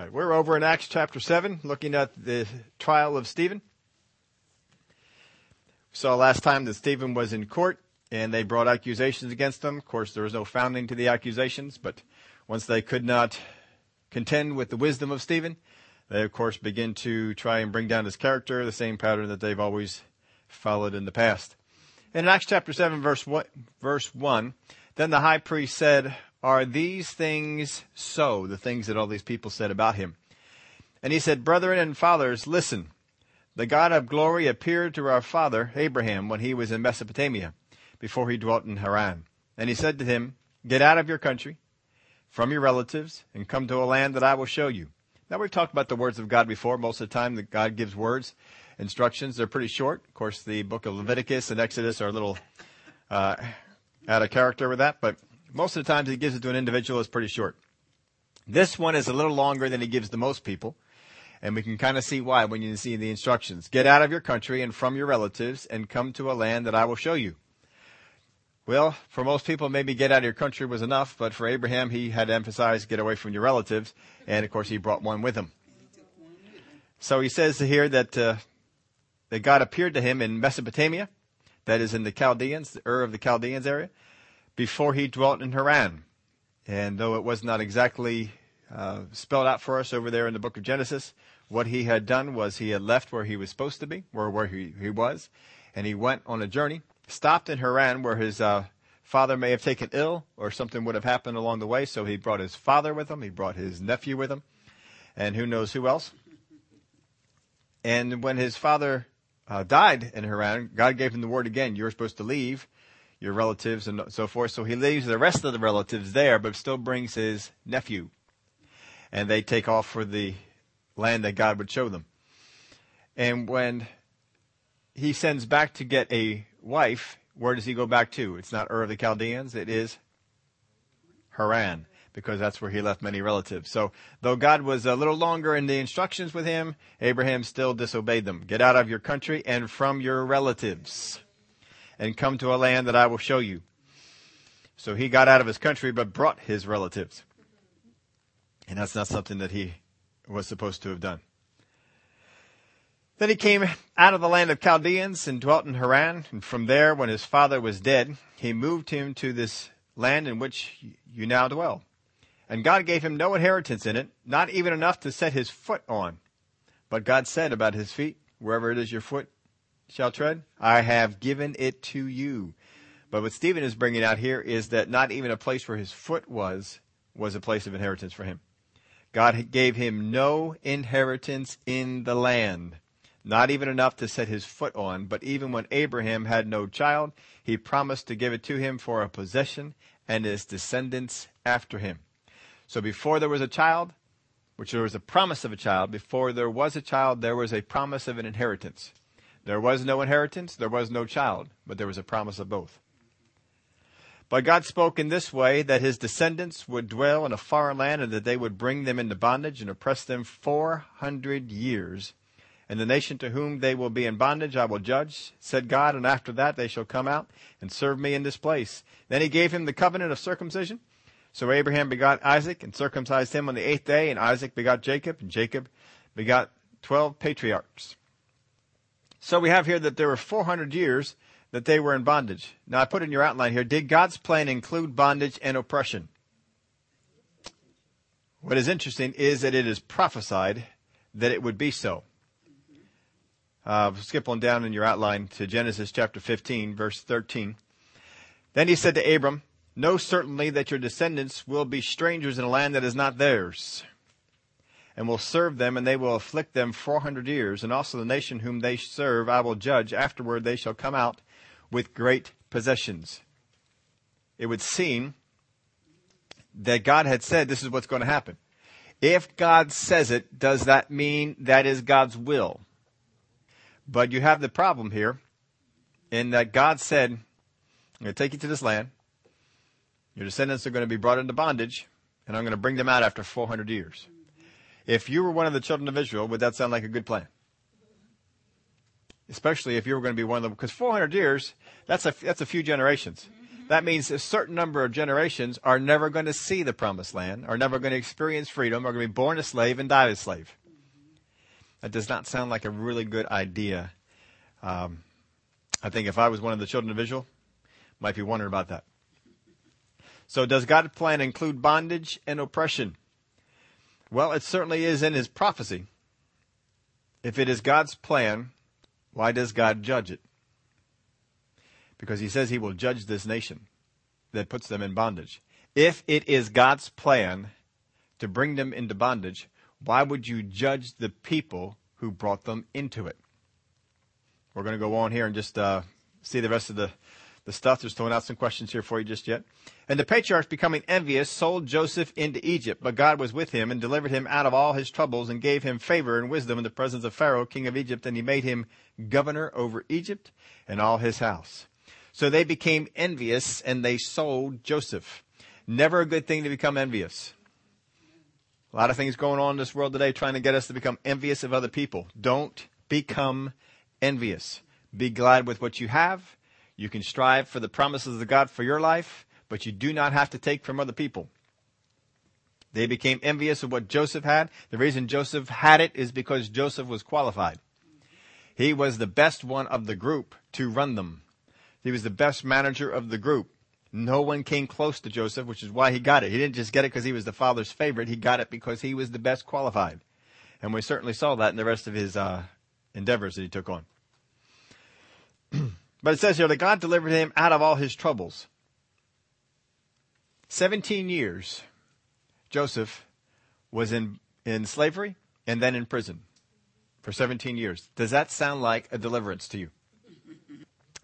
Right, we're over in Acts chapter 7, looking at the trial of Stephen. We saw last time that Stephen was in court and they brought accusations against him. Of course, there was no founding to the accusations, but once they could not contend with the wisdom of Stephen, they of course begin to try and bring down his character, the same pattern that they've always followed in the past. In Acts chapter 7 verse 1, verse 1, then the high priest said, are these things so? The things that all these people said about him. And he said, Brethren and fathers, listen. The God of glory appeared to our father Abraham when he was in Mesopotamia, before he dwelt in Haran. And he said to him, Get out of your country, from your relatives, and come to a land that I will show you. Now we've talked about the words of God before. Most of the time that God gives words, instructions, they're pretty short. Of course, the book of Leviticus and Exodus are a little uh, out of character with that, but most of the times he gives it to an individual is pretty short. This one is a little longer than he gives to most people. And we can kind of see why when you see the instructions. Get out of your country and from your relatives and come to a land that I will show you. Well, for most people, maybe get out of your country was enough, but for Abraham, he had to emphasize get away from your relatives. And of course, he brought one with him. So he says here that, uh, that God appeared to him in Mesopotamia, that is in the Chaldeans, the Ur of the Chaldeans area before he dwelt in Haran. And though it was not exactly uh, spelled out for us over there in the book of Genesis, what he had done was he had left where he was supposed to be, or where he, he was, and he went on a journey, stopped in Haran where his uh, father may have taken ill or something would have happened along the way. So he brought his father with him, he brought his nephew with him, and who knows who else. And when his father uh, died in Haran, God gave him the word again, you're supposed to leave your relatives and so forth. So he leaves the rest of the relatives there, but still brings his nephew. And they take off for the land that God would show them. And when he sends back to get a wife, where does he go back to? It's not Ur of the Chaldeans, it is Haran, because that's where he left many relatives. So though God was a little longer in the instructions with him, Abraham still disobeyed them. Get out of your country and from your relatives and come to a land that I will show you. So he got out of his country, but brought his relatives. And that's not something that he was supposed to have done. Then he came out of the land of Chaldeans and dwelt in Haran. And from there, when his father was dead, he moved him to this land in which you now dwell. And God gave him no inheritance in it, not even enough to set his foot on. But God said about his feet, wherever it is your foot shall tread? I have given it to you. But what Stephen is bringing out here is that not even a place where his foot was, was a place of inheritance for him. God gave him no inheritance in the land, not even enough to set his foot on. But even when Abraham had no child, he promised to give it to him for a possession and his descendants after him. So before there was a child, which there was a promise of a child, before there was a child, there was a promise of an inheritance. There was no inheritance, there was no child, but there was a promise of both. But God spoke in this way that his descendants would dwell in a foreign land and that they would bring them into bondage and oppress them 400 years. And the nation to whom they will be in bondage I will judge, said God, and after that they shall come out and serve me in this place. Then he gave him the covenant of circumcision. So Abraham begot Isaac and circumcised him on the eighth day, and Isaac begot Jacob, and Jacob begot twelve patriarchs. So we have here that there were 400 years that they were in bondage. Now I put in your outline here, did God's plan include bondage and oppression? What is interesting is that it is prophesied that it would be so. Uh, skip on down in your outline to Genesis chapter 15, verse 13. Then he said to Abram, Know certainly that your descendants will be strangers in a land that is not theirs and will serve them, and they will afflict them four hundred years. And also the nation whom they serve I will judge. Afterward they shall come out with great possessions. It would seem that God had said this is what's going to happen. If God says it, does that mean that is God's will? But you have the problem here in that God said, I'm going to take you to this land. Your descendants are going to be brought into bondage, and I'm going to bring them out after 400 years. If you were one of the children of Israel, would that sound like a good plan? Especially if you were going to be one of them, because 400 years, that's a, that's a few generations. That means a certain number of generations are never going to see the promised land, are never going to experience freedom, are going to be born a slave and die a slave. That does not sound like a really good idea. Um, I think if I was one of the children of Israel, might be wondering about that. So does God's plan include bondage and oppression? Well, it certainly is in his prophecy. If it is God's plan, why does God judge it? Because he says he will judge this nation that puts them in bondage. If it is God's plan to bring them into bondage, why would you judge the people who brought them into it? We're going to go on here and just uh, see the rest of the the stuff. There's throwing out some questions here for you just yet. And the patriarchs becoming envious sold Joseph into Egypt, but God was with him and delivered him out of all his troubles and gave him favor and wisdom in the presence of Pharaoh, king of Egypt, and he made him governor over Egypt and all his house. So they became envious and they sold Joseph. Never a good thing to become envious. A lot of things going on in this world today trying to get us to become envious of other people. Don't become envious. Be glad with what you have you can strive for the promises of God for your life, but you do not have to take from other people. They became envious of what Joseph had. The reason Joseph had it is because Joseph was qualified. He was the best one of the group to run them. He was the best manager of the group. No one came close to Joseph, which is why he got it. He didn't just get it because he was the father's favorite. He got it because he was the best qualified. And we certainly saw that in the rest of his uh, endeavors that he took on. But it says here that God delivered him out of all his troubles. 17 years, Joseph was in, in slavery and then in prison for 17 years. Does that sound like a deliverance to you?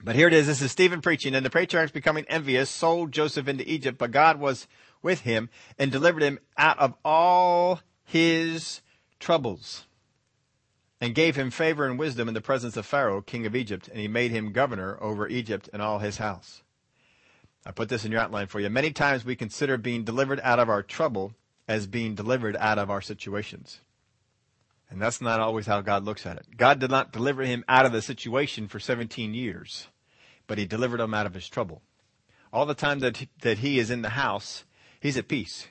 But here it is. This is Stephen preaching, and the patriarchs becoming envious sold Joseph into Egypt, but God was with him and delivered him out of all his troubles and gave him favor and wisdom in the presence of Pharaoh, king of Egypt, and he made him governor over Egypt and all his house. I put this in your outline for you. Many times we consider being delivered out of our trouble as being delivered out of our situations. And that's not always how God looks at it. God did not deliver him out of the situation for 17 years, but he delivered him out of his trouble. All the time that, that he is in the house, he's at peace.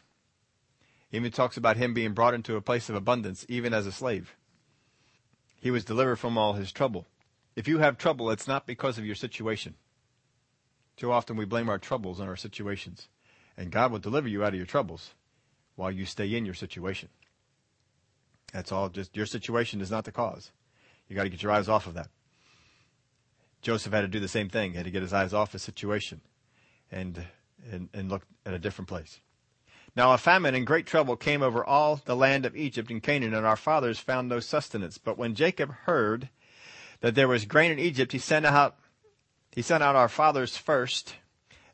He even talks about him being brought into a place of abundance, even as a slave. He was delivered from all his trouble. If you have trouble, it's not because of your situation. Too often we blame our troubles on our situations. And God will deliver you out of your troubles while you stay in your situation. That's all just your situation is not the cause. You got to get your eyes off of that. Joseph had to do the same thing. He had to get his eyes off his situation and, and, and look at a different place. Now a famine and great trouble came over all the land of Egypt and Canaan, and our fathers found no sustenance. But when Jacob heard that there was grain in Egypt, he sent out he sent out our fathers first.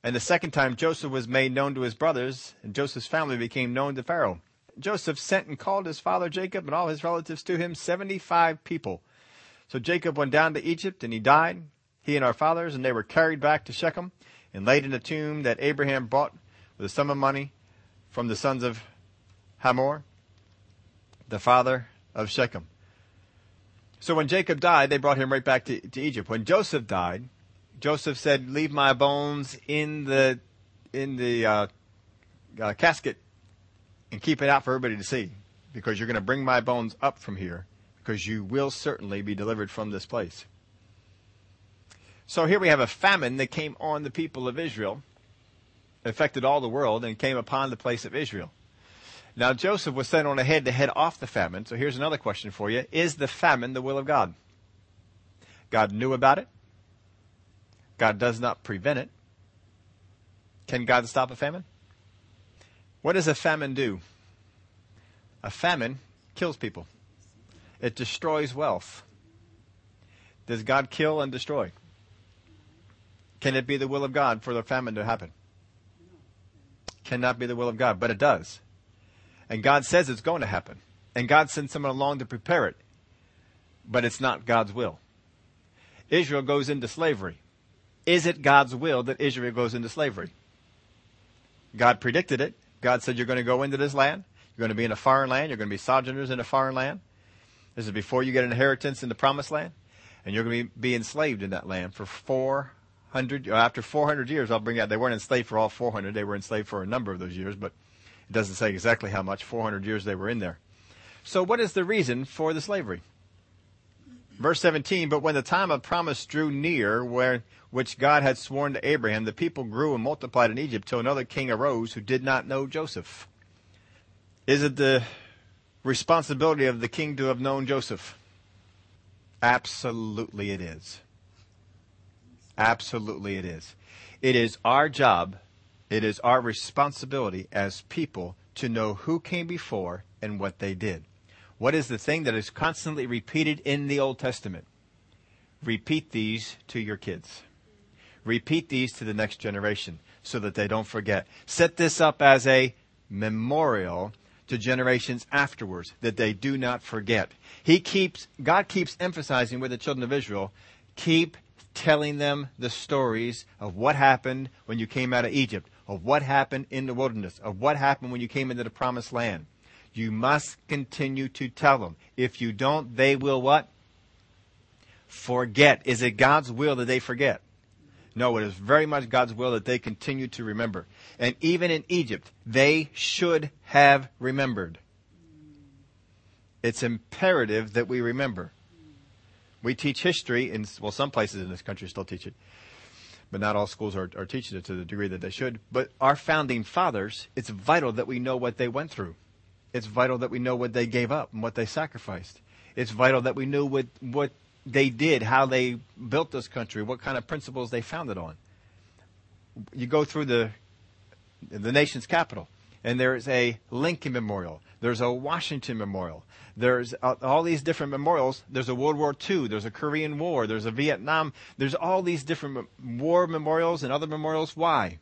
And the second time Joseph was made known to his brothers, and Joseph's family became known to Pharaoh. Joseph sent and called his father Jacob and all his relatives to him, seventy five people. So Jacob went down to Egypt, and he died, he and our fathers, and they were carried back to Shechem and laid in a tomb that Abraham bought with a sum of money from the sons of Hamor, the father of Shechem. So when Jacob died, they brought him right back to, to Egypt. When Joseph died, Joseph said, "Leave my bones in the in the uh, uh, casket and keep it out for everybody to see, because you're going to bring my bones up from here, because you will certainly be delivered from this place." So here we have a famine that came on the people of Israel affected all the world and came upon the place of Israel. Now Joseph was sent on ahead to head off the famine. So here's another question for you. Is the famine the will of God? God knew about it. God does not prevent it. Can God stop a famine? What does a famine do? A famine kills people. It destroys wealth. Does God kill and destroy? Can it be the will of God for the famine to happen? Cannot be the will of God, but it does. And God says it's going to happen. And God sends someone along to prepare it. But it's not God's will. Israel goes into slavery. Is it God's will that Israel goes into slavery? God predicted it. God said you're going to go into this land. You're going to be in a foreign land. You're going to be sojourners in a foreign land. This is before you get an inheritance in the promised land. And you're going to be, be enslaved in that land for 400, uh, after 400 years, I'll bring out, they weren't enslaved for all 400. They were enslaved for a number of those years, but it doesn't say exactly how much, 400 years they were in there. So what is the reason for the slavery? Verse 17, but when the time of promise drew near, where, which God had sworn to Abraham, the people grew and multiplied in Egypt till another king arose who did not know Joseph. Is it the responsibility of the king to have known Joseph? Absolutely it is. Absolutely it is. It is our job, it is our responsibility as people to know who came before and what they did. What is the thing that is constantly repeated in the Old Testament? Repeat these to your kids. Repeat these to the next generation so that they don't forget. Set this up as a memorial to generations afterwards that they do not forget. He keeps, God keeps emphasizing with the children of Israel, keep telling them the stories of what happened when you came out of Egypt, of what happened in the wilderness, of what happened when you came into the promised land. You must continue to tell them. If you don't, they will what? Forget. Is it God's will that they forget? No, it is very much God's will that they continue to remember. And even in Egypt, they should have remembered. It's imperative that we remember. We teach history in, well, some places in this country still teach it, but not all schools are, are teaching it to the degree that they should. But our founding fathers, it's vital that we know what they went through. It's vital that we know what they gave up and what they sacrificed. It's vital that we knew what, what they did, how they built this country, what kind of principles they founded on. You go through the, the nation's capital, and there's a Lincoln Memorial. There's a Washington Memorial. There's uh, all these different memorials. There's a World War II. There's a Korean War. There's a Vietnam. There's all these different war memorials and other memorials. Why?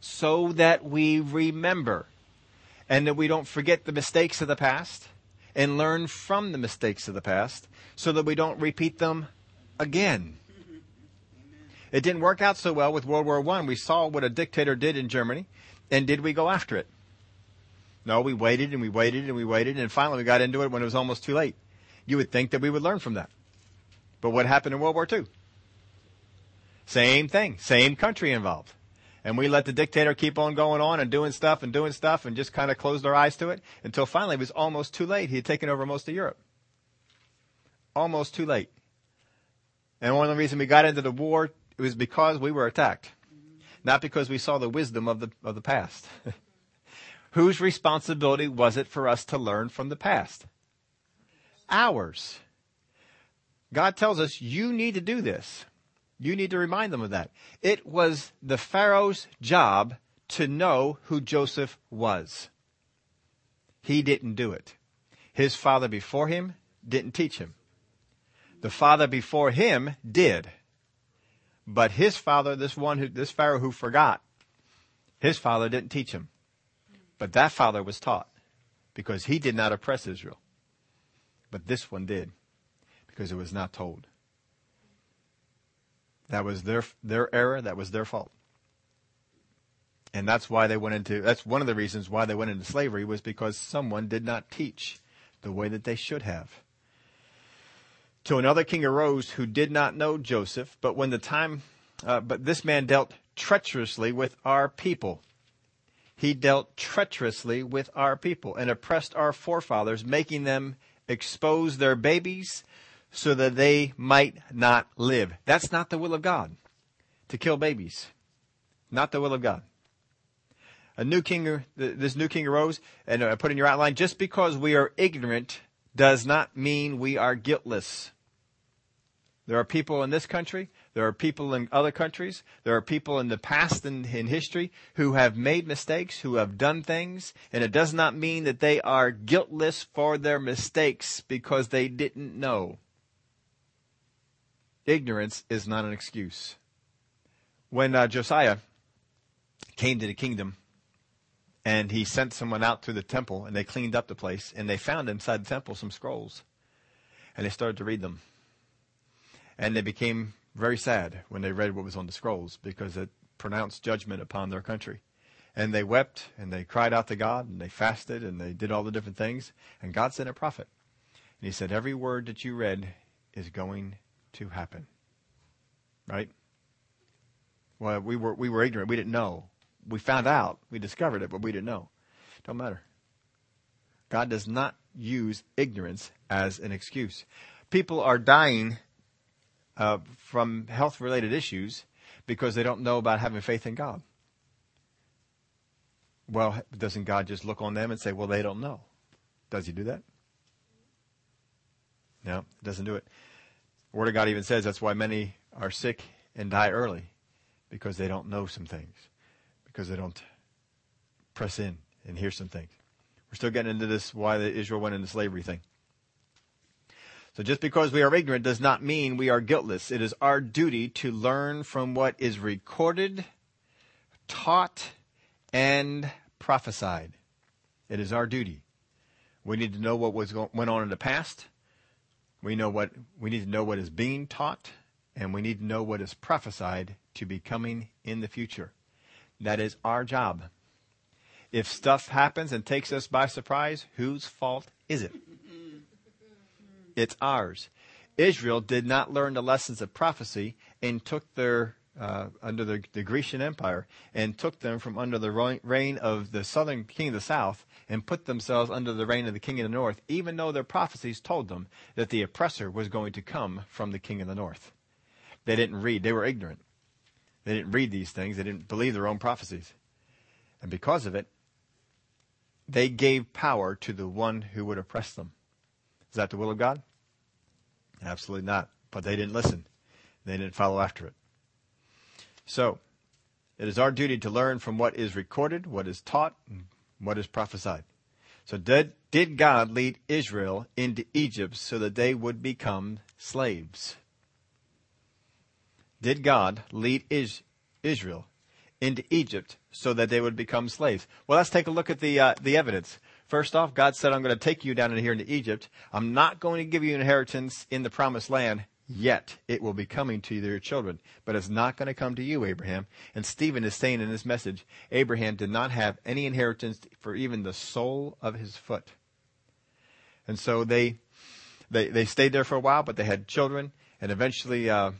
So that we remember and that we don't forget the mistakes of the past and learn from the mistakes of the past so that we don't repeat them again. It didn't work out so well with World War I. We saw what a dictator did in Germany, and did we go after it? No, we waited and we waited and we waited, and finally we got into it when it was almost too late. You would think that we would learn from that. But what happened in World War II? Same thing, same country involved and we let the dictator keep on going on and doing stuff and doing stuff and just kind of closed our eyes to it until finally it was almost too late. He had taken over most of Europe. Almost too late. And one of the reasons we got into the war was because we were attacked, not because we saw the wisdom of the of the past. Whose responsibility was it for us to learn from the past? Ours. God tells us you need to do this. You need to remind them of that. It was the Pharaoh's job to know who Joseph was. He didn't do it. His father before him didn't teach him. The father before him did. But his father, this one who, this Pharaoh who forgot, his father didn't teach him. But that father was taught because he did not oppress Israel. But this one did because it was not told. That was their their error. That was their fault. And that's why they went into. That's one of the reasons why they went into slavery was because someone did not teach the way that they should have. To another king arose who did not know Joseph, but when the time, uh, but this man dealt treacherously with our people. He dealt treacherously with our people and oppressed our forefathers, making them expose their babies so that they might not live. That's not the will of God to kill babies. Not the will of God. A new king, this new king arose, and I put in your outline, just because we are ignorant does not mean we are guiltless. There are people in this country, there are people in other countries, there are people in the past and in history who have made mistakes, who have done things, and it does not mean that they are guiltless for their mistakes because they didn't know. Ignorance is not an excuse. When uh, Josiah came to the kingdom and he sent someone out to the temple and they cleaned up the place and they found inside the temple some scrolls and they started to read them. And they became very sad when they read what was on the scrolls because it pronounced judgment upon their country. And they wept and they cried out to God and they fasted and they did all the different things. And God sent a prophet. And he said, Every word that you read is going to happen. Right? Well, we were, we were ignorant. We didn't know. We found out. We discovered it, but we didn't know. Don't matter. God does not use ignorance as an excuse. People are dying uh, from health related issues because they don't know about having faith in God. Well, doesn't God just look on them and say, well, they don't know? Does he do that? No, He doesn't do it. The Word of God even says that's why many are sick and die early because they don't know some things, because they don't press in and hear some things. We're still getting into this why Israel went into slavery thing. So just because we are ignorant does not mean we are guiltless. It is our duty to learn from what is recorded, taught, and prophesied. It is our duty. We need to know what was went on in the past. We know what we need to know what is being taught, and we need to know what is prophesied to be coming in the future. That is our job. If stuff happens and takes us by surprise, whose fault is it? It's ours. Israel did not learn the lessons of prophecy and took their uh, under the, the, Grecian Empire and took them from under the reign of the southern king of the south and put themselves under the reign of the king of the north, even though their prophecies told them that the oppressor was going to come from the king of the north. They didn't read, they were ignorant. They didn't read these things, they didn't believe their own prophecies. And because of it, they gave power to the one who would oppress them. Is that the will of God? Absolutely not. But they didn't listen. They didn't follow after it. So, it is our duty to learn from what is recorded, what is taught, and what is prophesied. So did, did God lead Israel into Egypt so that they would become slaves? Did God lead is, Israel into Egypt so that they would become slaves? Well, let's take a look at the, uh, the evidence. First off, God said, I'm going to take you down here into Egypt. I'm not going to give you inheritance in the promised land yet. It will be coming to your children, but it's not going to come to you, Abraham. And Stephen is saying in this message, Abraham did not have any inheritance for even the sole of his foot. And so they, they, they stayed there for a while, but they had children, and eventually, uh,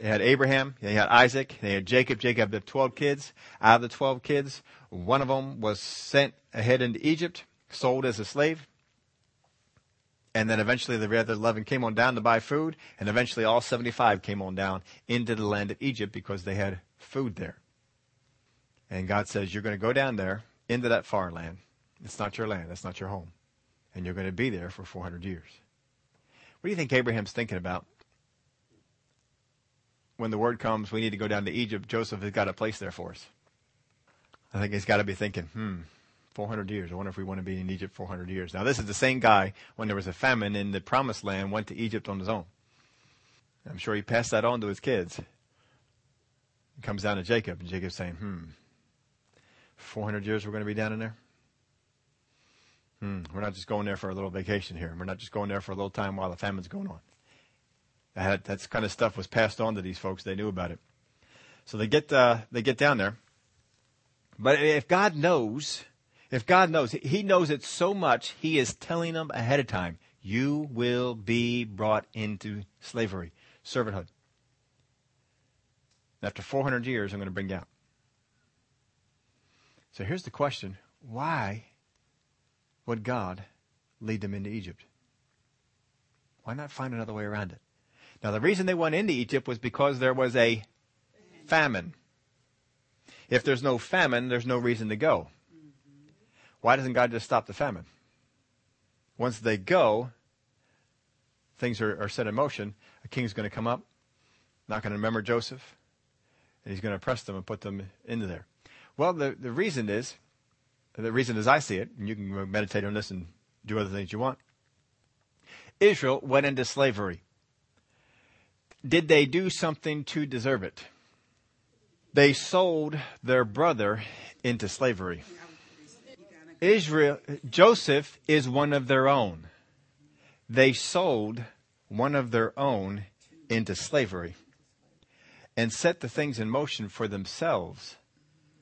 they had Abraham, they had Isaac, they had Jacob. Jacob had 12 kids. Out of the 12 kids, one of them was sent ahead into Egypt sold as a slave. And then eventually the other 11 came on down to buy food. And eventually all 75 came on down into the land of Egypt because they had food there. And God says, You're going to go down there into that far land. It's not your land. It's not your home. And you're going to be there for 400 years. What do you think Abraham's thinking about? When the word comes, we need to go down to Egypt, Joseph has got a place there for us. I think he's got to be thinking, hmm, 400 years. I wonder if we want to be in Egypt 400 years. Now, this is the same guy, when there was a famine in the promised land, went to Egypt on his own. I'm sure he passed that on to his kids. He comes down to Jacob, and Jacob's saying, hmm, 400 years we're going to be down in there? Hmm, we're not just going there for a little vacation here. We're not just going there for a little time while the famine's going on. That, that kind of stuff was passed on to these folks. They knew about it. So they get, uh, they get down there. But if God knows if God knows, He knows it so much, He is telling them ahead of time, you will be brought into slavery, servanthood. After 400 years, I'm going to bring you out. So here's the question why would God lead them into Egypt? Why not find another way around it? Now, the reason they went into Egypt was because there was a famine. If there's no famine, there's no reason to go. Why doesn't God just stop the famine? Once they go, things are, are set in motion. A king's going to come up, not going to remember Joseph, and he's going to oppress them and put them into there. Well, the, the reason is, the reason as I see it, and you can meditate on this and do other things you want. Israel went into slavery. Did they do something to deserve it? They sold their brother into slavery. Israel, Joseph is one of their own. They sold one of their own into slavery and set the things in motion for themselves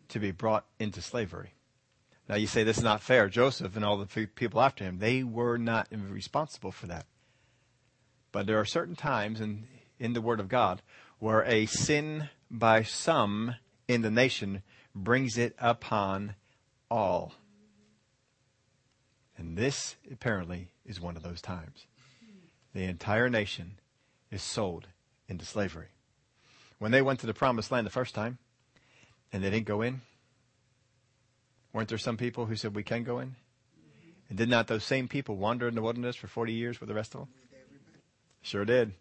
to be brought into slavery. Now you say this is not fair. Joseph and all the people after him, they were not responsible for that. But there are certain times in, in the Word of God where a sin by some in the nation brings it upon all. And this apparently is one of those times. The entire nation is sold into slavery. When they went to the promised land the first time and they didn't go in, weren't there some people who said we can go in? And did not those same people wander in the wilderness for 40 years with the rest of them? Sure did.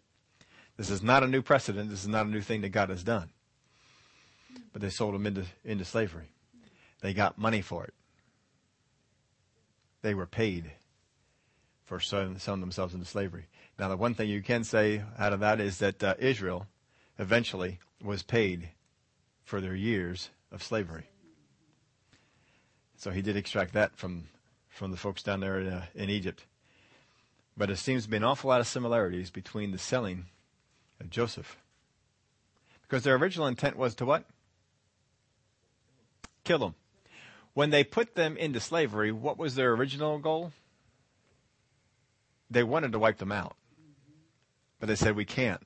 This is not a new precedent. This is not a new thing that God has done. But they sold them into, into slavery. They got money for it. They were paid for selling, themselves into slavery. Now, the one thing you can say out of that is that uh, Israel eventually was paid for their years of slavery. So he did extract that from from the folks down there in, uh, in Egypt. But there seems to be an awful lot of similarities between the selling of Joseph. Because their original intent was to what? Kill them. When they put them into slavery, what was their original goal? They wanted to wipe them out. But they said, we can't.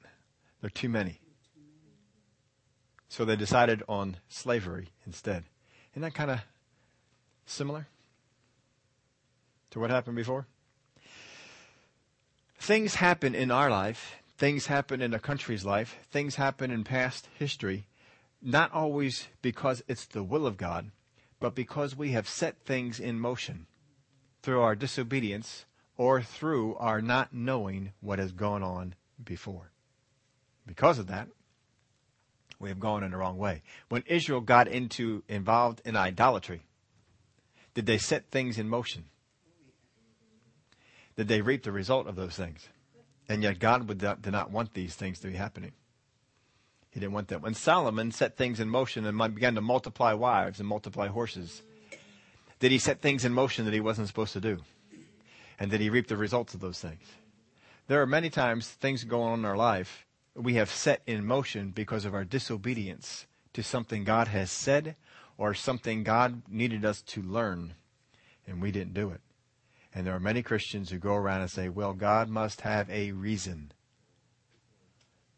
There are too many. So they decided on slavery instead. Isn't that kind of similar to what happened before? Things happen in our life, things happen in a country's life, things happen in past history, not always because it's the will of God, but because we have set things in motion through our disobedience or through our not knowing what has gone on before. Because of that, we have gone in the wrong way. When Israel got into involved in idolatry, did they set things in motion? Did they reap the result of those things? And yet God would not, did not want these things to be happening. He didn't want that. When Solomon set things in motion and began to multiply wives and multiply horses, did he set things in motion that he wasn't supposed to do? And did he reap the results of those things? There are many times things go on in our life we have set in motion because of our disobedience to something God has said or something God needed us to learn, and we didn't do it. And there are many Christians who go around and say, well, God must have a reason.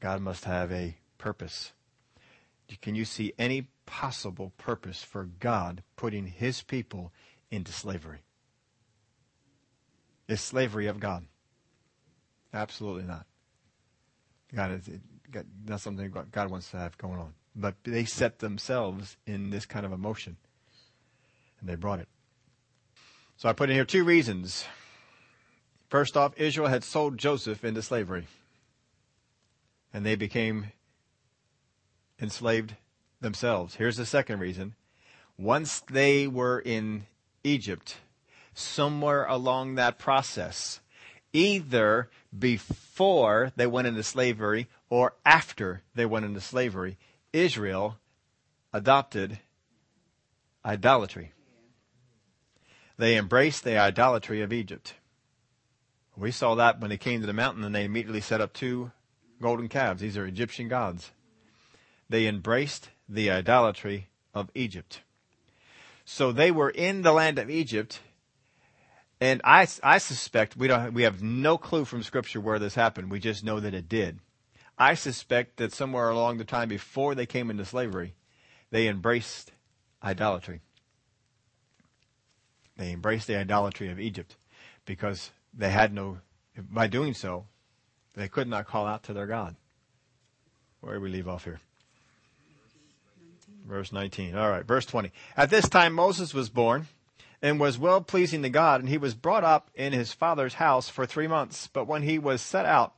God must have a purpose. Can you see any possible purpose for God putting his people into slavery? Is slavery of God? Absolutely not. God is not something God wants to have going on. But they set themselves in this kind of emotion, and they brought it. So I put in here two reasons. First off, Israel had sold Joseph into slavery, and they became enslaved themselves. Here's the second reason. Once they were in Egypt, somewhere along that process, either before they went into slavery or after they went into slavery, Israel adopted idolatry. They embraced the idolatry of Egypt. We saw that when they came to the mountain and they immediately set up two golden calves. These are Egyptian gods. They embraced the idolatry of Egypt. So they were in the land of Egypt, and I, I suspect we don't we have no clue from Scripture where this happened. We just know that it did. I suspect that somewhere along the time before they came into slavery, they embraced idolatry. They embraced the idolatry of Egypt because they had no, by doing so, they could not call out to their God. Where do we leave off here? Verse 19. All right, verse 20. At this time Moses was born and was well pleasing to God, and he was brought up in his father's house for three months. But when he was set out,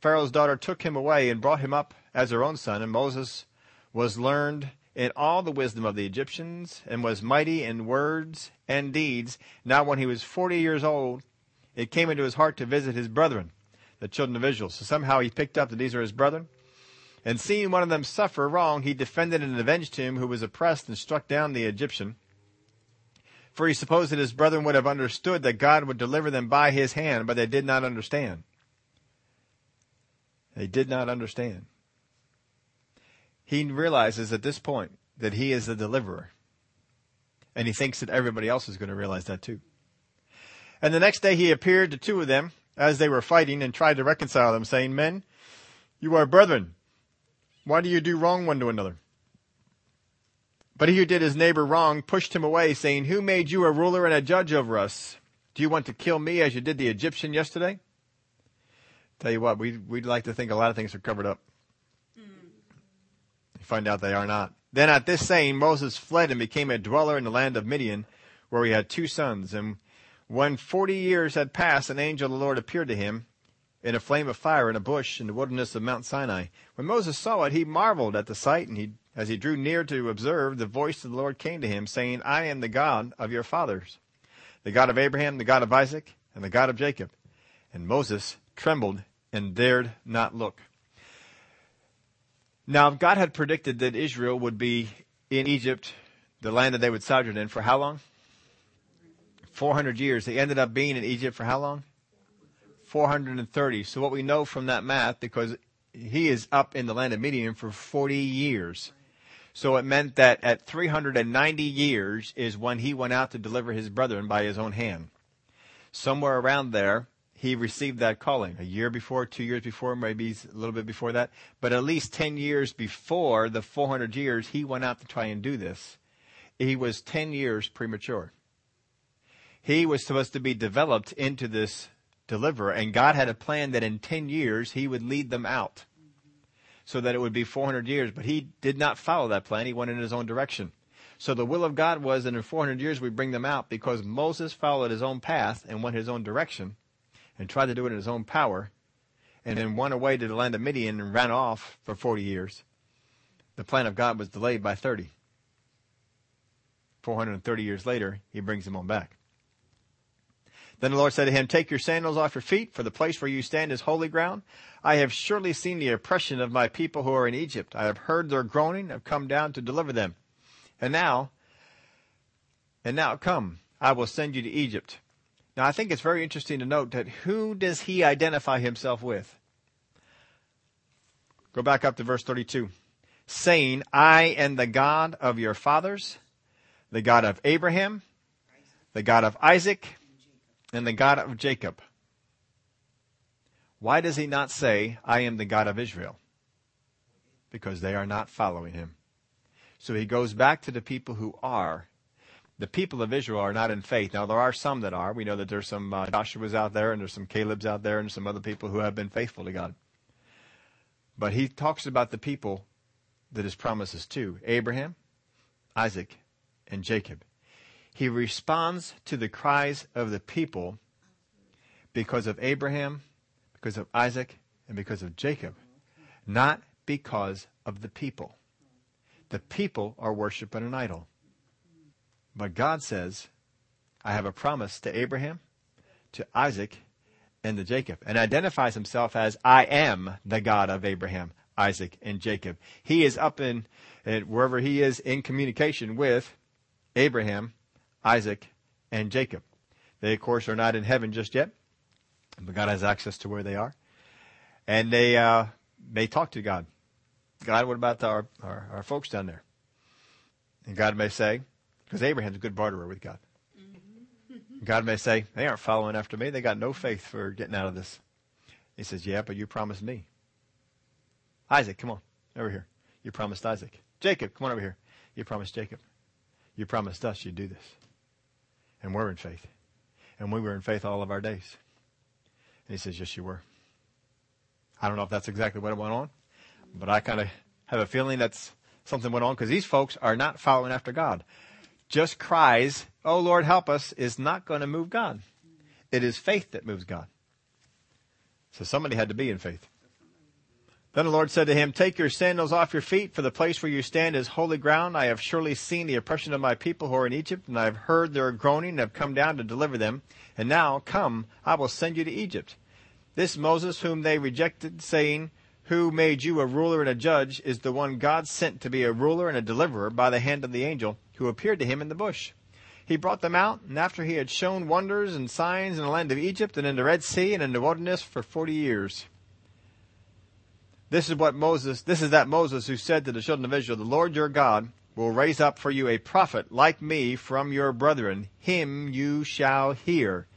Pharaoh's daughter took him away and brought him up as her own son, and Moses was learned in all the wisdom of the Egyptians, and was mighty in words and deeds. Now, when he was forty years old, it came into his heart to visit his brethren, the children of Israel. So somehow he picked up that these are his brethren. And seeing one of them suffer wrong, he defended and avenged him who was oppressed and struck down the Egyptian. For he supposed that his brethren would have understood that God would deliver them by his hand, but they did not understand. They did not understand he realizes at this point that he is the deliverer. And he thinks that everybody else is going to realize that too. And the next day he appeared to two of them as they were fighting and tried to reconcile them, saying, Men, you are brethren. Why do you do wrong one to another? But he who did his neighbor wrong pushed him away, saying, Who made you a ruler and a judge over us? Do you want to kill me as you did the Egyptian yesterday? Tell you what, we, we'd like to think a lot of things are covered up. You find out they are not. Then at this saying, Moses fled and became a dweller in the land of Midian, where he had two sons. And when forty years had passed, an angel of the Lord appeared to him in a flame of fire in a bush in the wilderness of Mount Sinai. When Moses saw it, he marveled at the sight, and he, as he drew near to observe, the voice of the Lord came to him, saying, I am the God of your fathers, the God of Abraham, the God of Isaac, and the God of Jacob. And Moses trembled and dared not look. Now, God had predicted that Israel would be in Egypt, the land that they would sojourn in, for how long? 400 years. They ended up being in Egypt for how long? 430. So what we know from that math, because he is up in the land of Midian for 40 years. So it meant that at 390 years is when he went out to deliver his brethren by his own hand. Somewhere around there, he received that calling. A year before, two years before, maybe a little bit before that. But at least 10 years before the 400 years he went out to try and do this, he was 10 years premature. He was supposed to be developed into this deliverer, and God had a plan that in 10 years he would lead them out so that it would be 400 years. But he did not follow that plan. He went in his own direction. So the will of God was that in 400 years we bring them out because Moses followed his own path and went his own direction and tried to do it in his own power and then went away to the land of Midian and ran off for 40 years. The plan of God was delayed by 30. 430 years later, he brings them on back. Then the Lord said to him, Take your sandals off your feet, for the place where you stand is holy ground. I have surely seen the oppression of my people who are in Egypt. I have heard their groaning, I have come down to deliver them. And now, and now come, I will send you to Egypt. Now I think it's very interesting to note that who does he identify himself with? Go back up to verse 32. Saying, I am the God of your fathers, the God of Abraham, the God of Isaac, and the God of Jacob. Why does he not say, I am the God of Israel? Because they are not following him. So he goes back to the people who are. The people of Israel are not in faith. Now there are some that are. We know that there's some uh, Joshua's out there and there's some Caleb's out there and some other people who have been faithful to God. But he talks about the people that his promises to. Abraham, Isaac, and Jacob. He responds to the cries of the people because of Abraham, because of Isaac, and because of Jacob, not because of the people. The people are worshiping an idol. But God says, I have a promise to Abraham, to Isaac, and to Jacob, and identifies himself as I am the God of Abraham, Isaac, and Jacob. He is up in, wherever he is in communication with Abraham, Isaac, and Jacob. They, of course, are not in heaven just yet, but God has access to where they are. And they, uh, may talk to God. God, what about our, our, our folks down there? And God may say, because Abraham's a good barterer with God. Mm-hmm. God may say, they aren't following after me. They got no faith for getting out of this. He says, yeah, but you promised me. Isaac, come on, over here. You promised Isaac. Jacob, come on over here. You promised Jacob. You promised us you'd do this. And we're in faith. And we were in faith all of our days. And he says, Yes, you were. I don't know if that's exactly what went on, but I kind of have a feeling that's something went on because these folks are not following after God. Just cries, Oh Lord, help us, is not going to move God. It is faith that moves God. So somebody had to be in faith. Then the Lord said to him, Take your sandals off your feet, for the place where you stand is holy ground. I have surely seen the oppression of my people who are in Egypt, and I have heard their groaning, and have come down to deliver them. And now, come, I will send you to Egypt. This Moses, whom they rejected, saying, Who made you a ruler and a judge, is the one God sent to be a ruler and a deliverer by the hand of the angel who appeared to him in the bush. He brought them out, and after he had shown wonders and signs in the land of Egypt, and in the Red Sea, and in the wilderness for forty years. This is what Moses, this is that Moses who said to the children of Israel, the Lord your God will raise up for you a prophet like me from your brethren. Him you shall hear.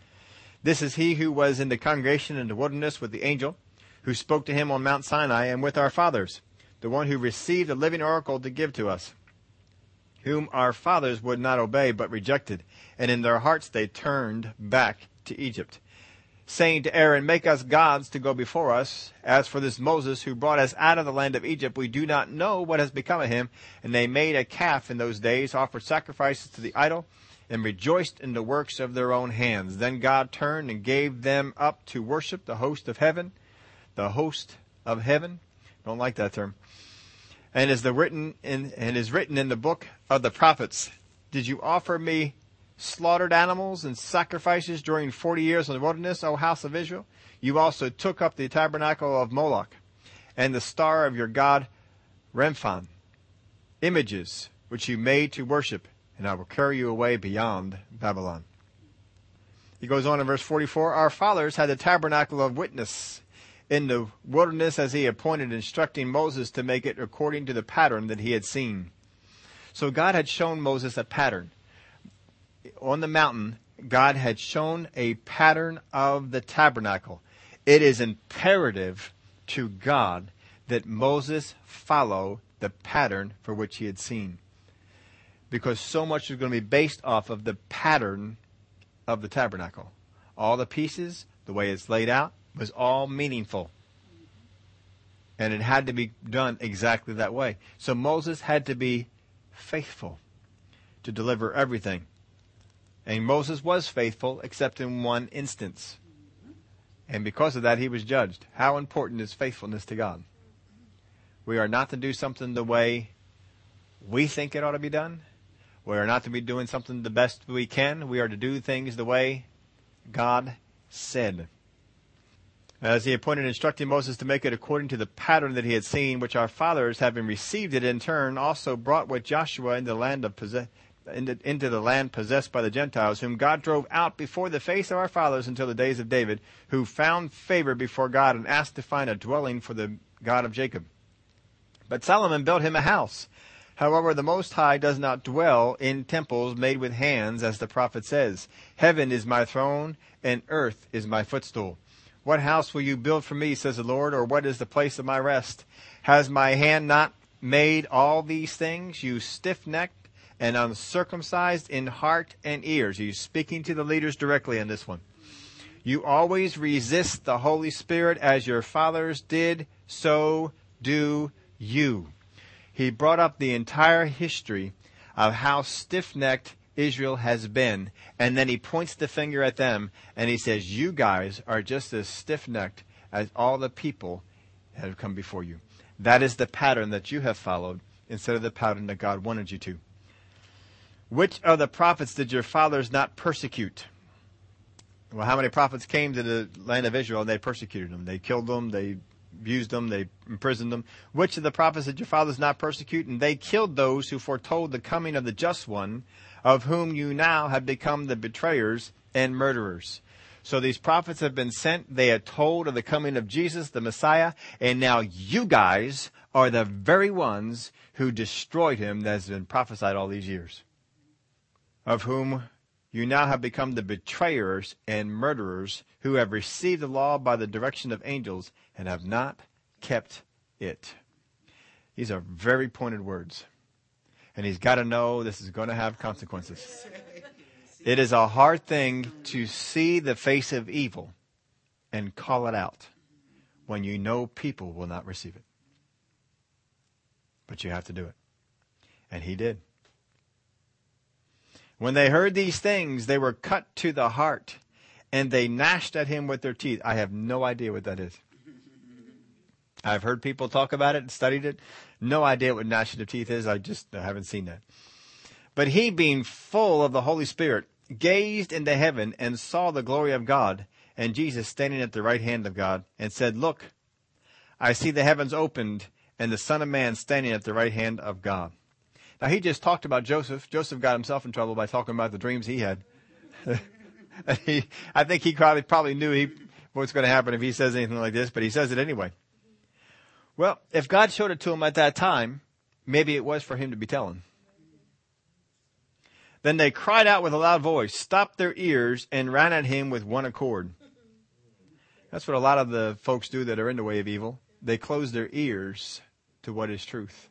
This is he who was in the congregation in the wilderness with the angel who spoke to him on Mount Sinai and with our fathers, the one who received a living oracle to give to us. whom our fathers would not obey, but rejected. And in their hearts they turned back to Egypt, saying to Aaron, Make us gods to go before us. As for this Moses who brought us out of the land of Egypt, we do not know what has become of him. And they made a calf in those days, offered sacrifices to the idol, and rejoiced in the works of their own hands. Then God turned and gave them up to worship the host of heaven, the host of heaven. Don't like that term and is the written in and is written in the book of the prophets. Did you offer me slaughtered animals and sacrifices during forty years in the wilderness, O house of Israel? You also took up the tabernacle of Moloch and the star of your god Remphan, images which you made to worship, and I will carry you away beyond Babylon. He goes on in verse 44, Our fathers had the tabernacle of witness in the wilderness as he appointed, instructing Moses to make it according to the pattern that he had seen. So God had shown Moses a pattern. On the mountain, God had shown a pattern of the tabernacle. It is imperative to God that Moses follow the pattern for which he had seen. Because so much is going to be based off of the pattern of the tabernacle. All the pieces, the way it's laid out, was all meaningful. And it had to be done exactly that way. So Moses had to be faithful to deliver everything. And Moses was faithful except in one instance. And because of that, he was judged. How important is faithfulness to God? We are not to do something the way we think it ought to be done. We are not to be doing something the best we can. We are to do things the way God said as he appointed instructing Moses to make it according to the pattern that he had seen, which our fathers, having received it in turn, also brought with Joshua into the land of possess- into, into the land possessed by the Gentiles, whom God drove out before the face of our fathers until the days of David, who found favor before God and asked to find a dwelling for the God of Jacob. But Solomon built him a house. However, the Most High does not dwell in temples made with hands, as the prophet says, Heaven is my throne, and earth is my footstool. What house will you build for me, says the Lord, or what is the place of my rest? Has my hand not made all these things? You stiff necked and uncircumcised in heart and ears. He's speaking to the leaders directly in this one. You always resist the Holy Spirit as your fathers did, so do you. He brought up the entire history of how stiff necked Israel has been. And then he points the finger at them and he says, You guys are just as stiff necked as all the people that have come before you. That is the pattern that you have followed instead of the pattern that God wanted you to. Which of the prophets did your fathers not persecute? Well, how many prophets came to the land of Israel and they persecuted them? They killed them, they abused them, they imprisoned them. Which of the prophets did your fathers not persecute? And they killed those who foretold the coming of the just one, of whom you now have become the betrayers and murderers. So these prophets have been sent. They had told of the coming of Jesus, the Messiah, and now you guys are the very ones who destroyed him that has been prophesied all these years. Of whom you now have become the betrayers and murderers who have received the law by the direction of angels and have not kept it. These are very pointed words and he's got to know this is going to have consequences. It is a hard thing to see the face of evil and call it out when you know people will not receive it. But you have to do it. And he did. When they heard these things, they were cut to the heart and they gnashed at him with their teeth. I have no idea what that is. I've heard people talk about it and studied it. No idea what gnashing of teeth is. I just I haven't seen that. But he, being full of the Holy Spirit, gazed into heaven and saw the glory of God and Jesus standing at the right hand of God and said, Look, I see the heavens opened and the Son of Man standing at the right hand of God. Now he just talked about Joseph. Joseph got himself in trouble by talking about the dreams he had. he, I think he probably probably knew he, what's going to happen if he says anything like this, but he says it anyway. Well, if God showed it to him at that time, maybe it was for him to be telling. Then they cried out with a loud voice, stopped their ears, and ran at him with one accord. That's what a lot of the folks do that are in the way of evil. They close their ears to what is truth.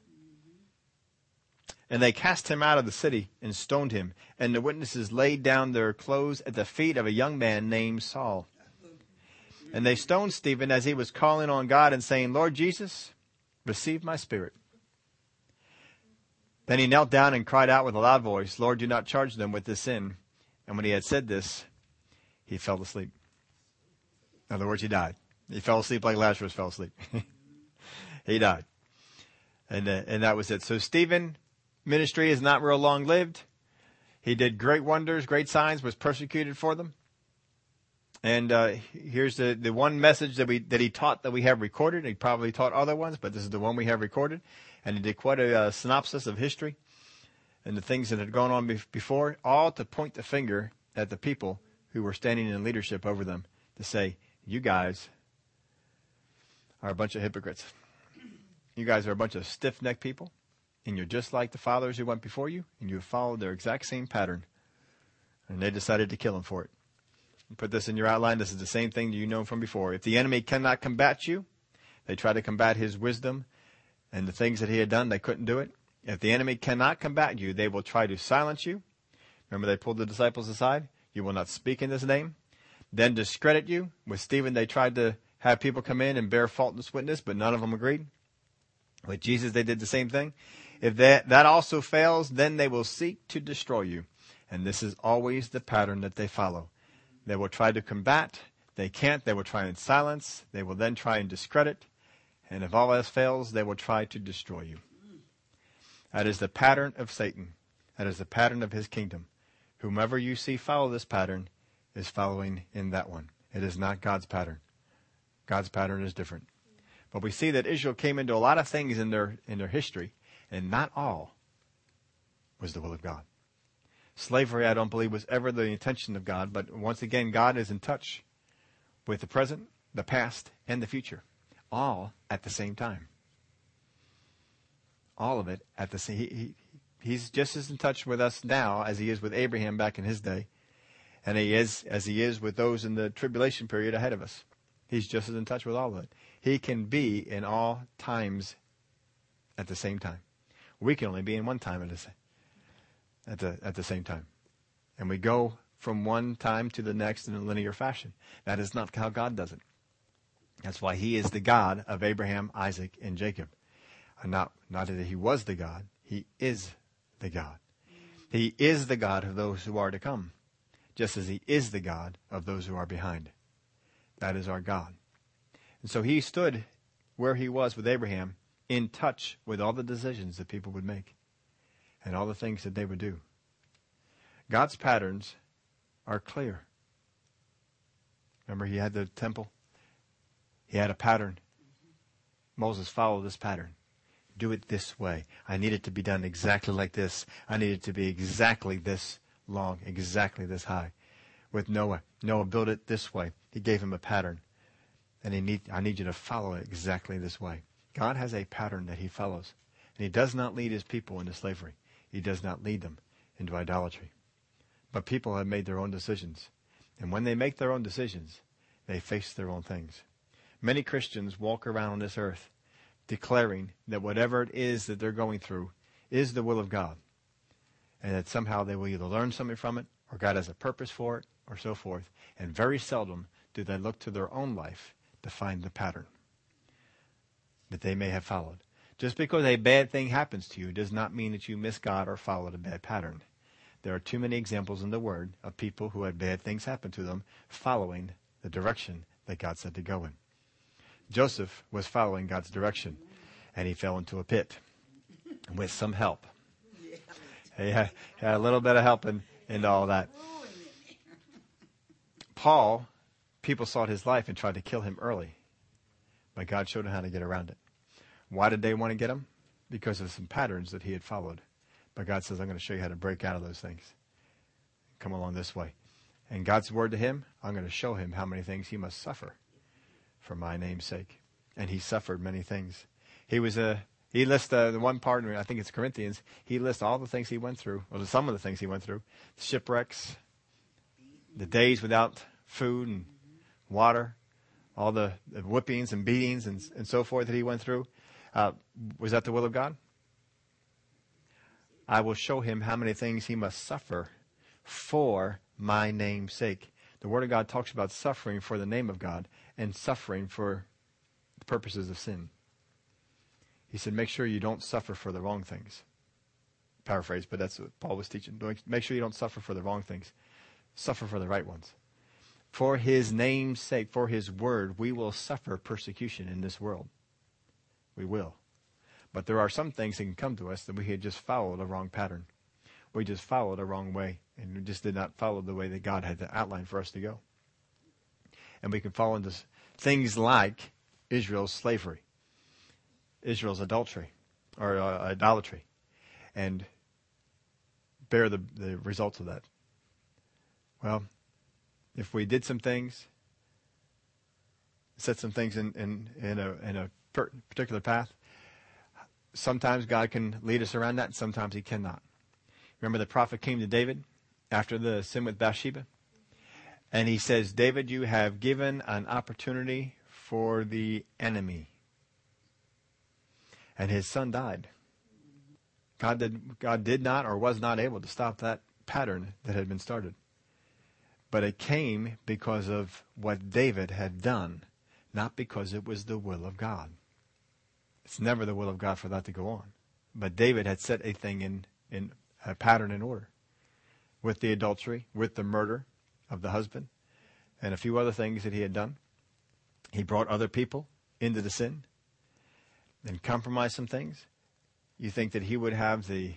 And they cast him out of the city and stoned him. And the witnesses laid down their clothes at the feet of a young man named Saul. And they stoned Stephen as he was calling on God and saying, Lord Jesus, receive my spirit. Then he knelt down and cried out with a loud voice, Lord, do not charge them with this sin. And when he had said this, he fell asleep. In other words, he died. He fell asleep like Lazarus fell asleep. he died. And, uh, and that was it. So Stephen ministry is not real long lived. He did great wonders, great signs, was persecuted for them. And uh, here's the, the one message that we that he taught that we have recorded. He probably taught other ones, but this is the one we have recorded. And he did quite a uh, synopsis of history and the things that had gone on be- before, all to point the finger at the people who were standing in leadership over them to say, "You guys are a bunch of hypocrites. You guys are a bunch of stiff-necked people and you're just like the fathers who went before you, and you have followed their exact same pattern. And they decided to kill him for it. put this in your outline. This is the same thing you know from before. If the enemy cannot combat you, they try to combat his wisdom and the things that he had done, they couldn't do it. If the enemy cannot combat you, they will try to silence you. Remember, they pulled the disciples aside. You will not speak in this name. Then discredit you. With Stephen, they tried to have people come in and bear faultless witness, but none of them agreed. With Jesus, they did the same thing. If that, that also fails, then they will seek to destroy you. And this is always the pattern that they follow. They will try to combat. They can't. They will try and silence. They will then try and discredit. And if all else fails, they will try to destroy you. That is the pattern of Satan. That is the pattern of his kingdom. Whomever you see follow this pattern is following in that one. It is not God's pattern. God's pattern is different. But we see that Israel came into a lot of things in their in their history and not all was the will of God. Slavery, I don't believe, was ever the intention of God, but once again, God is in touch with the present, the past, and the future, all at the same time. All of it at the same. He, he, he's just as in touch with us now as he is with Abraham back in his day, and he is as he is with those in the tribulation period ahead of us. He's just as in touch with all of it. He can be in all times at the same time. We can only be in one time at the, at the, same time. And we go from one time to the next in a linear fashion. That is not how God does it. That's why he is the God of Abraham, Isaac, and Jacob. And not, not that he was the God, he is the God. He is the God of those who are to come, just as he is the God of those who are behind. That is our God. And so he stood where he was with Abraham in touch with all the decisions that people would make and all the things that they would do. God's patterns are clear. Remember, he had the temple, he had a pattern. Moses followed this pattern. Do it this way. I need it to be done exactly like this. I need it to be exactly this long, exactly this high. With Noah, Noah built it this way. He gave him a pattern. And he need, I need you to follow it exactly this way. God has a pattern that he follows. And he does not lead his people into slavery. He does not lead them into idolatry. But people have made their own decisions. And when they make their own decisions, they face their own things. Many Christians walk around on this earth declaring that whatever it is that they're going through is the will of God. And that somehow they will either learn something from it, or God has a purpose for it, or so forth. And very seldom do they look to their own life to find the pattern that they may have followed. Just because a bad thing happens to you does not mean that you miss God or followed a bad pattern. There are too many examples in the Word of people who had bad things happen to them following the direction that God said to go in. Joseph was following God's direction, and he fell into a pit with some help. He had, had a little bit of help in, in all that. Paul, people sought his life and tried to kill him early. But God showed him how to get around it. Why did they want to get him? Because of some patterns that he had followed. But God says, I'm going to show you how to break out of those things. Come along this way. And God's word to him, I'm going to show him how many things he must suffer for my name's sake. And he suffered many things. He was a, he lists the one part, I think it's Corinthians, he lists all the things he went through, or some of the things he went through. Shipwrecks, the days without food and water, all the, whippings and beatings and, and so forth that he went through. Uh, was that the will of God? I will show him how many things he must suffer for my name's sake. The Word of God talks about suffering for the name of God and suffering for the purposes of sin. He said, make sure you don't suffer for the wrong things. Paraphrase, but that's what Paul was teaching. Make sure you don't suffer for the wrong things. Suffer for the right ones. For his name's sake, for his word, we will suffer persecution in this world. We will. But there are some things that can come to us that we had just followed a wrong pattern. We just followed a wrong way, and we just did not follow the way that God had outlined for us to go. And we can fall into things like Israel's slavery, Israel's adultery, or uh, idolatry, and bear the, the results of that. Well, if we did some things, set some things in, in, in a, in a particular path, sometimes God can lead us around that, and sometimes He cannot. Remember, the prophet came to David after the sin with Bathsheba? And he says, David, you have given an opportunity for the enemy. And his son died. God did, God did not or was not able to stop that pattern that had been started. But it came because of what David had done, not because it was the will of God. It's never the will of God for that to go on. But David had set a thing in, in a pattern in order with the adultery, with the murder of the husband, and a few other things that he had done. He brought other people into the sin and compromised some things. You think that he would have the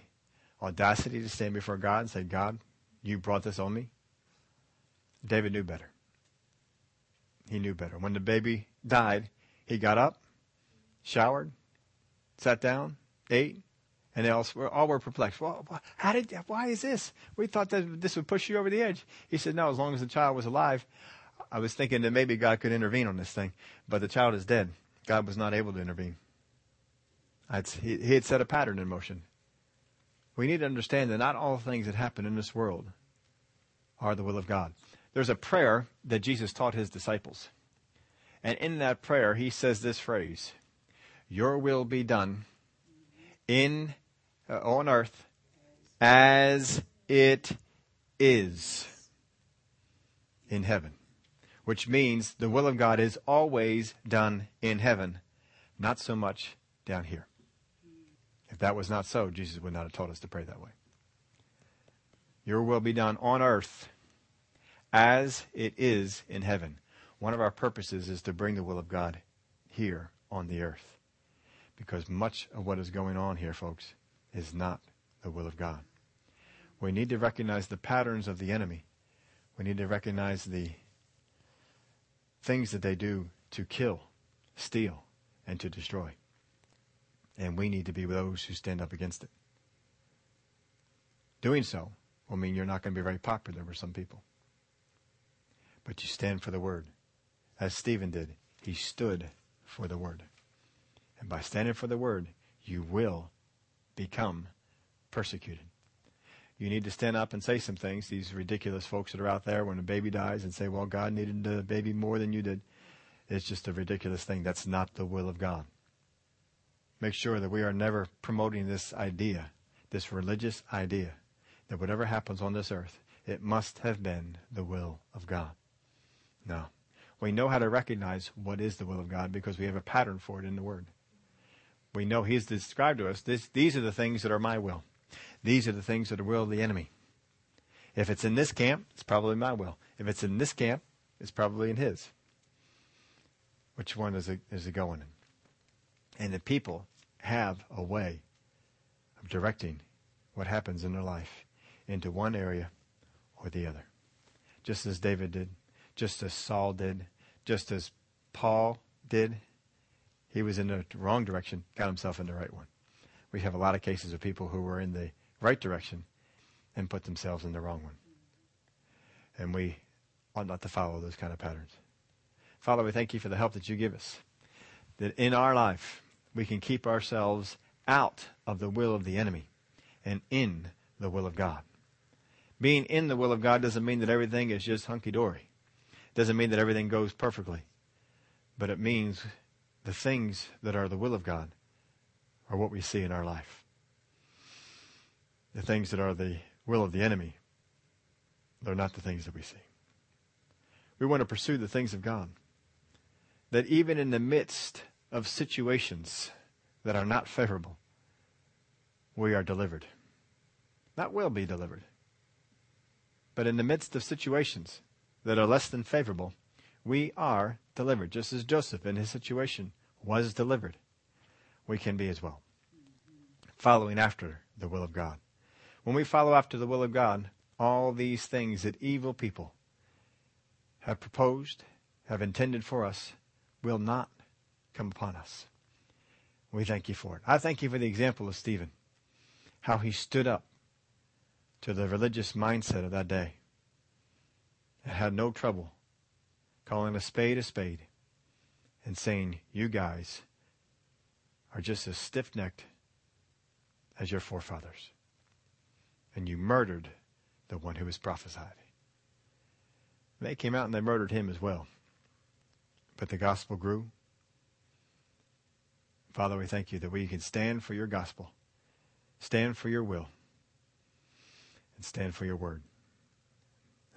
audacity to stand before God and say, God, you brought this on me? David knew better. He knew better. When the baby died, he got up, showered, sat down, ate, and they all were, all were perplexed. Well, how did, why is this? We thought that this would push you over the edge. He said, no, as long as the child was alive, I was thinking that maybe God could intervene on this thing, but the child is dead. God was not able to intervene. He, he had set a pattern in motion. We need to understand that not all things that happen in this world are the will of God. There's a prayer that Jesus taught his disciples. And in that prayer, he says this phrase, your will be done in uh, on earth as it is in heaven. Which means the will of God is always done in heaven, not so much down here. If that was not so, Jesus would not have taught us to pray that way. Your will be done on earth as it is in heaven. One of our purposes is to bring the will of God here on the earth because much of what is going on here, folks, is not the will of God. We need to recognize the patterns of the enemy. We need to recognize the things that they do to kill, steal, and to destroy. And we need to be those who stand up against it. Doing so will mean you're not going to be very popular with some people. But you stand for the word. As Stephen did, he stood for the word. And by standing for the word, you will become persecuted. You need to stand up and say some things. These ridiculous folks that are out there when a baby dies and say, well, God needed the baby more than you did. It's just a ridiculous thing. That's not the will of God. Make sure that we are never promoting this idea, this religious idea, that whatever happens on this earth, it must have been the will of God. No. We know how to recognize what is the will of God because we have a pattern for it in the Word we know he's described to us, this, these are the things that are my will. These are the things that are the will of the enemy. If it's in this camp, it's probably my will. If it's in this camp, it's probably in his. Which one is it, is it going in? And the people have a way of directing what happens in their life into one area or the other. Just as David did, just as Saul did, just as Paul did he was in the wrong direction, got himself in the right one. We have a lot of cases of people who were in the right direction and put themselves in the wrong one. And we ought not to follow those kind of patterns. Father, we thank you for the help that you give us. That in our life, we can keep ourselves out of the will of the enemy and in the will of God. Being in the will of God doesn't mean that everything is just hunky dory. Doesn't mean that everything goes perfectly. But it means the things that are the will of God are what we see in our life. the things that are the will of the enemy, they're not the things that we see. We want to pursue the things of God. That even in the midst of situations that are not favorable, we are delivered. Not will be delivered. But in the midst of situations that are less than favorable, we are delivered. Just as Joseph in his situation was delivered, we can be as well. Following after the will of God. When we follow after the will of God, all these things that evil people have proposed, have intended for us, will not come upon us. We thank you for it. I thank you for the example of Stephen, how he stood up to the religious mindset of that day had no trouble calling a spade a spade and saying, You guys are just as stiff necked as your forefathers. And you murdered the one who was prophesied. They came out and they murdered him as well. But the gospel grew. Father, we thank you that we can stand for your gospel, stand for your will, and stand for your word.